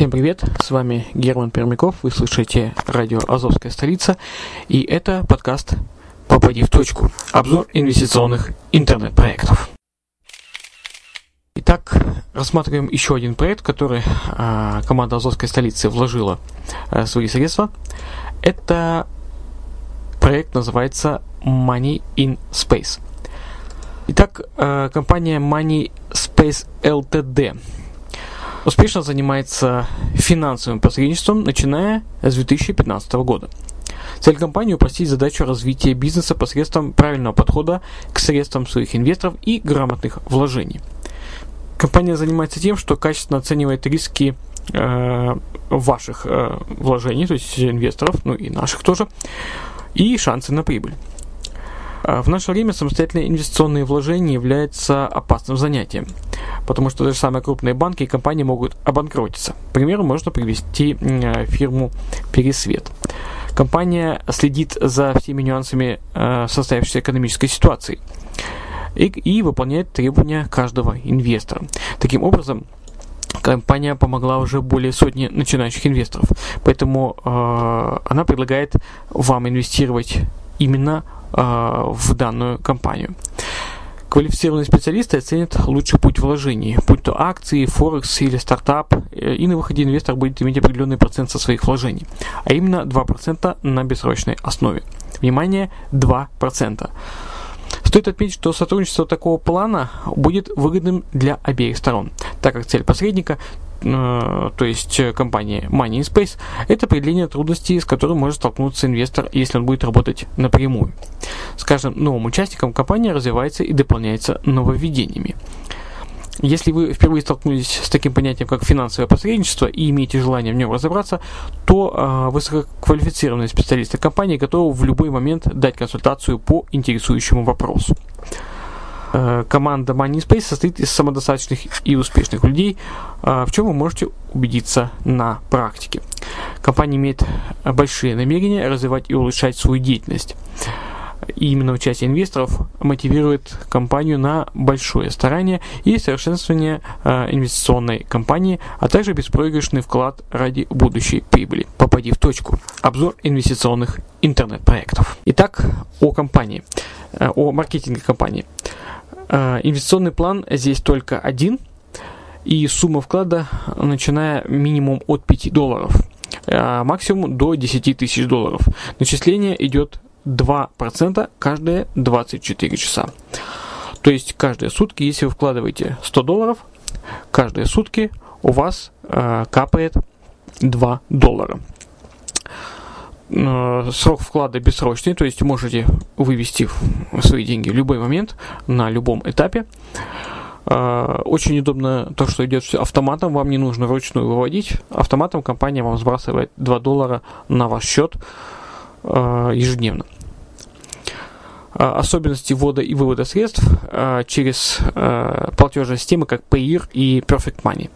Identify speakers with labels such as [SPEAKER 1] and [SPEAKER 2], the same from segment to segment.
[SPEAKER 1] Всем привет, с вами Герман Пермяков, вы слышите радио «Азовская столица» и это подкаст «Попади в точку» – обзор инвестиционных интернет-проектов. Итак, рассматриваем еще один проект, который а, команда Азовской столицы вложила а, свои средства. Это проект называется Money in Space. Итак, а, компания Money Space Ltd успешно занимается финансовым посредничеством, начиная с 2015 года. Цель компании – упростить задачу развития бизнеса посредством правильного подхода к средствам своих инвесторов и грамотных вложений. Компания занимается тем, что качественно оценивает риски э, ваших э, вложений, то есть инвесторов, ну и наших тоже, и шансы на прибыль. А в наше время самостоятельные инвестиционные вложения являются опасным занятием, потому что даже самые крупные банки и компании могут обанкротиться. К примеру, можно привести э, фирму Пересвет. Компания следит за всеми нюансами э, состоявшейся экономической ситуации и, и выполняет требования каждого инвестора. Таким образом, компания помогла уже более сотни начинающих инвесторов, поэтому э, она предлагает вам инвестировать именно э, в данную компанию. Квалифицированные специалисты оценят лучший путь вложений, будь то акции, форекс или стартап, э, и на выходе инвестор будет иметь определенный процент со своих вложений, а именно 2% на бессрочной основе. Внимание, 2%. Стоит отметить, что сотрудничество такого плана будет выгодным для обеих сторон, так как цель посредника то есть э, компании Money Space, это определение трудностей, с которым может столкнуться инвестор, если он будет работать напрямую. С каждым новым участником компания развивается и дополняется нововведениями. Если вы впервые столкнулись с таким понятием, как финансовое посредничество, и имеете желание в нем разобраться, то э, высококвалифицированные специалисты компании готовы в любой момент дать консультацию по интересующему вопросу. Э, команда Money Space состоит из самодостаточных и успешных людей, э, в чем вы можете убедиться на практике. Компания имеет большие намерения развивать и улучшать свою деятельность. И именно участие инвесторов мотивирует компанию на большое старание и совершенствование э, инвестиционной компании, а также беспроигрышный вклад ради будущей прибыли. Попади в точку. Обзор инвестиционных интернет-проектов. Итак, о компании, о маркетинге компании. Э, инвестиционный план здесь только один, и сумма вклада начиная минимум от 5 долларов, а максимум до 10 тысяч долларов. Начисление идет 2% каждые 24 часа. То есть каждые сутки, если вы вкладываете 100 долларов, каждые сутки у вас э, капает 2 доллара. Э, срок вклада бессрочный, то есть можете вывести свои деньги в любой момент, на любом этапе. Э, очень удобно то, что идет все автоматом, вам не нужно вручную выводить. Автоматом компания вам сбрасывает 2 доллара на ваш счет э, ежедневно. Особенности ввода и вывода средств через платежные системы, как Payeer и Perfect Money.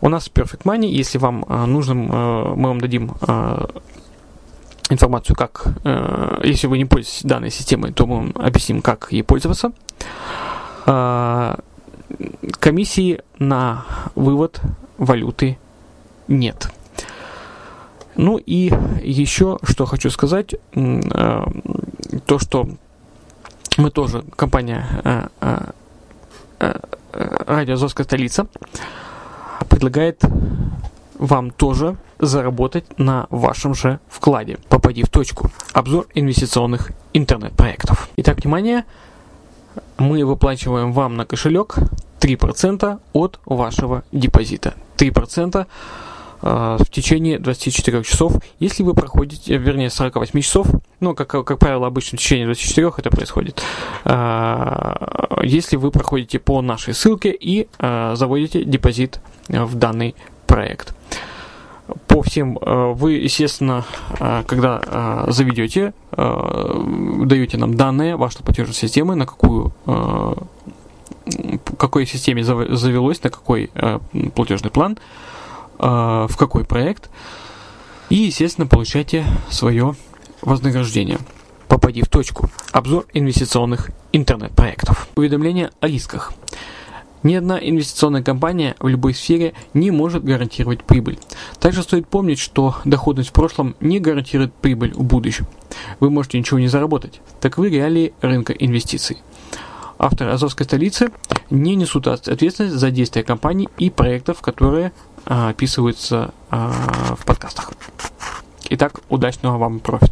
[SPEAKER 1] У нас Perfect Money, если вам нужно, мы вам дадим информацию, как, э, если вы не пользуетесь данной системой, то мы объясним, как ей пользоваться. Э, комиссии на вывод валюты нет. Ну и еще, что хочу сказать, э, то, что мы тоже, компания э, э, э, Радио Азовская столица, предлагает вам тоже заработать на вашем же вкладе. Попади в точку. Обзор инвестиционных интернет-проектов. Итак, внимание, мы выплачиваем вам на кошелек 3% от вашего депозита. 3% э, в течение 24 часов. Если вы проходите, вернее, 48 часов, ну, как, как правило, обычно в течение 24 это происходит, э, если вы проходите по нашей ссылке и э, заводите депозит в данный проект. По всем вы, естественно, когда заведете, даете нам данные вашей платежной системы, на какую какой системе завелось, на какой э, платежный план, э, в какой проект. И, естественно, получайте свое вознаграждение. Попади в точку. Обзор инвестиционных интернет-проектов. Уведомление о рисках. Ни одна инвестиционная компания в любой сфере не может гарантировать прибыль. Также стоит помнить, что доходность в прошлом не гарантирует прибыль в будущем. Вы можете ничего не заработать. Таковы реалии рынка инвестиций авторы Азовской столицы не несут ответственность за действия компаний и проектов, которые а, описываются а, в подкастах. Итак, удачного вам профита.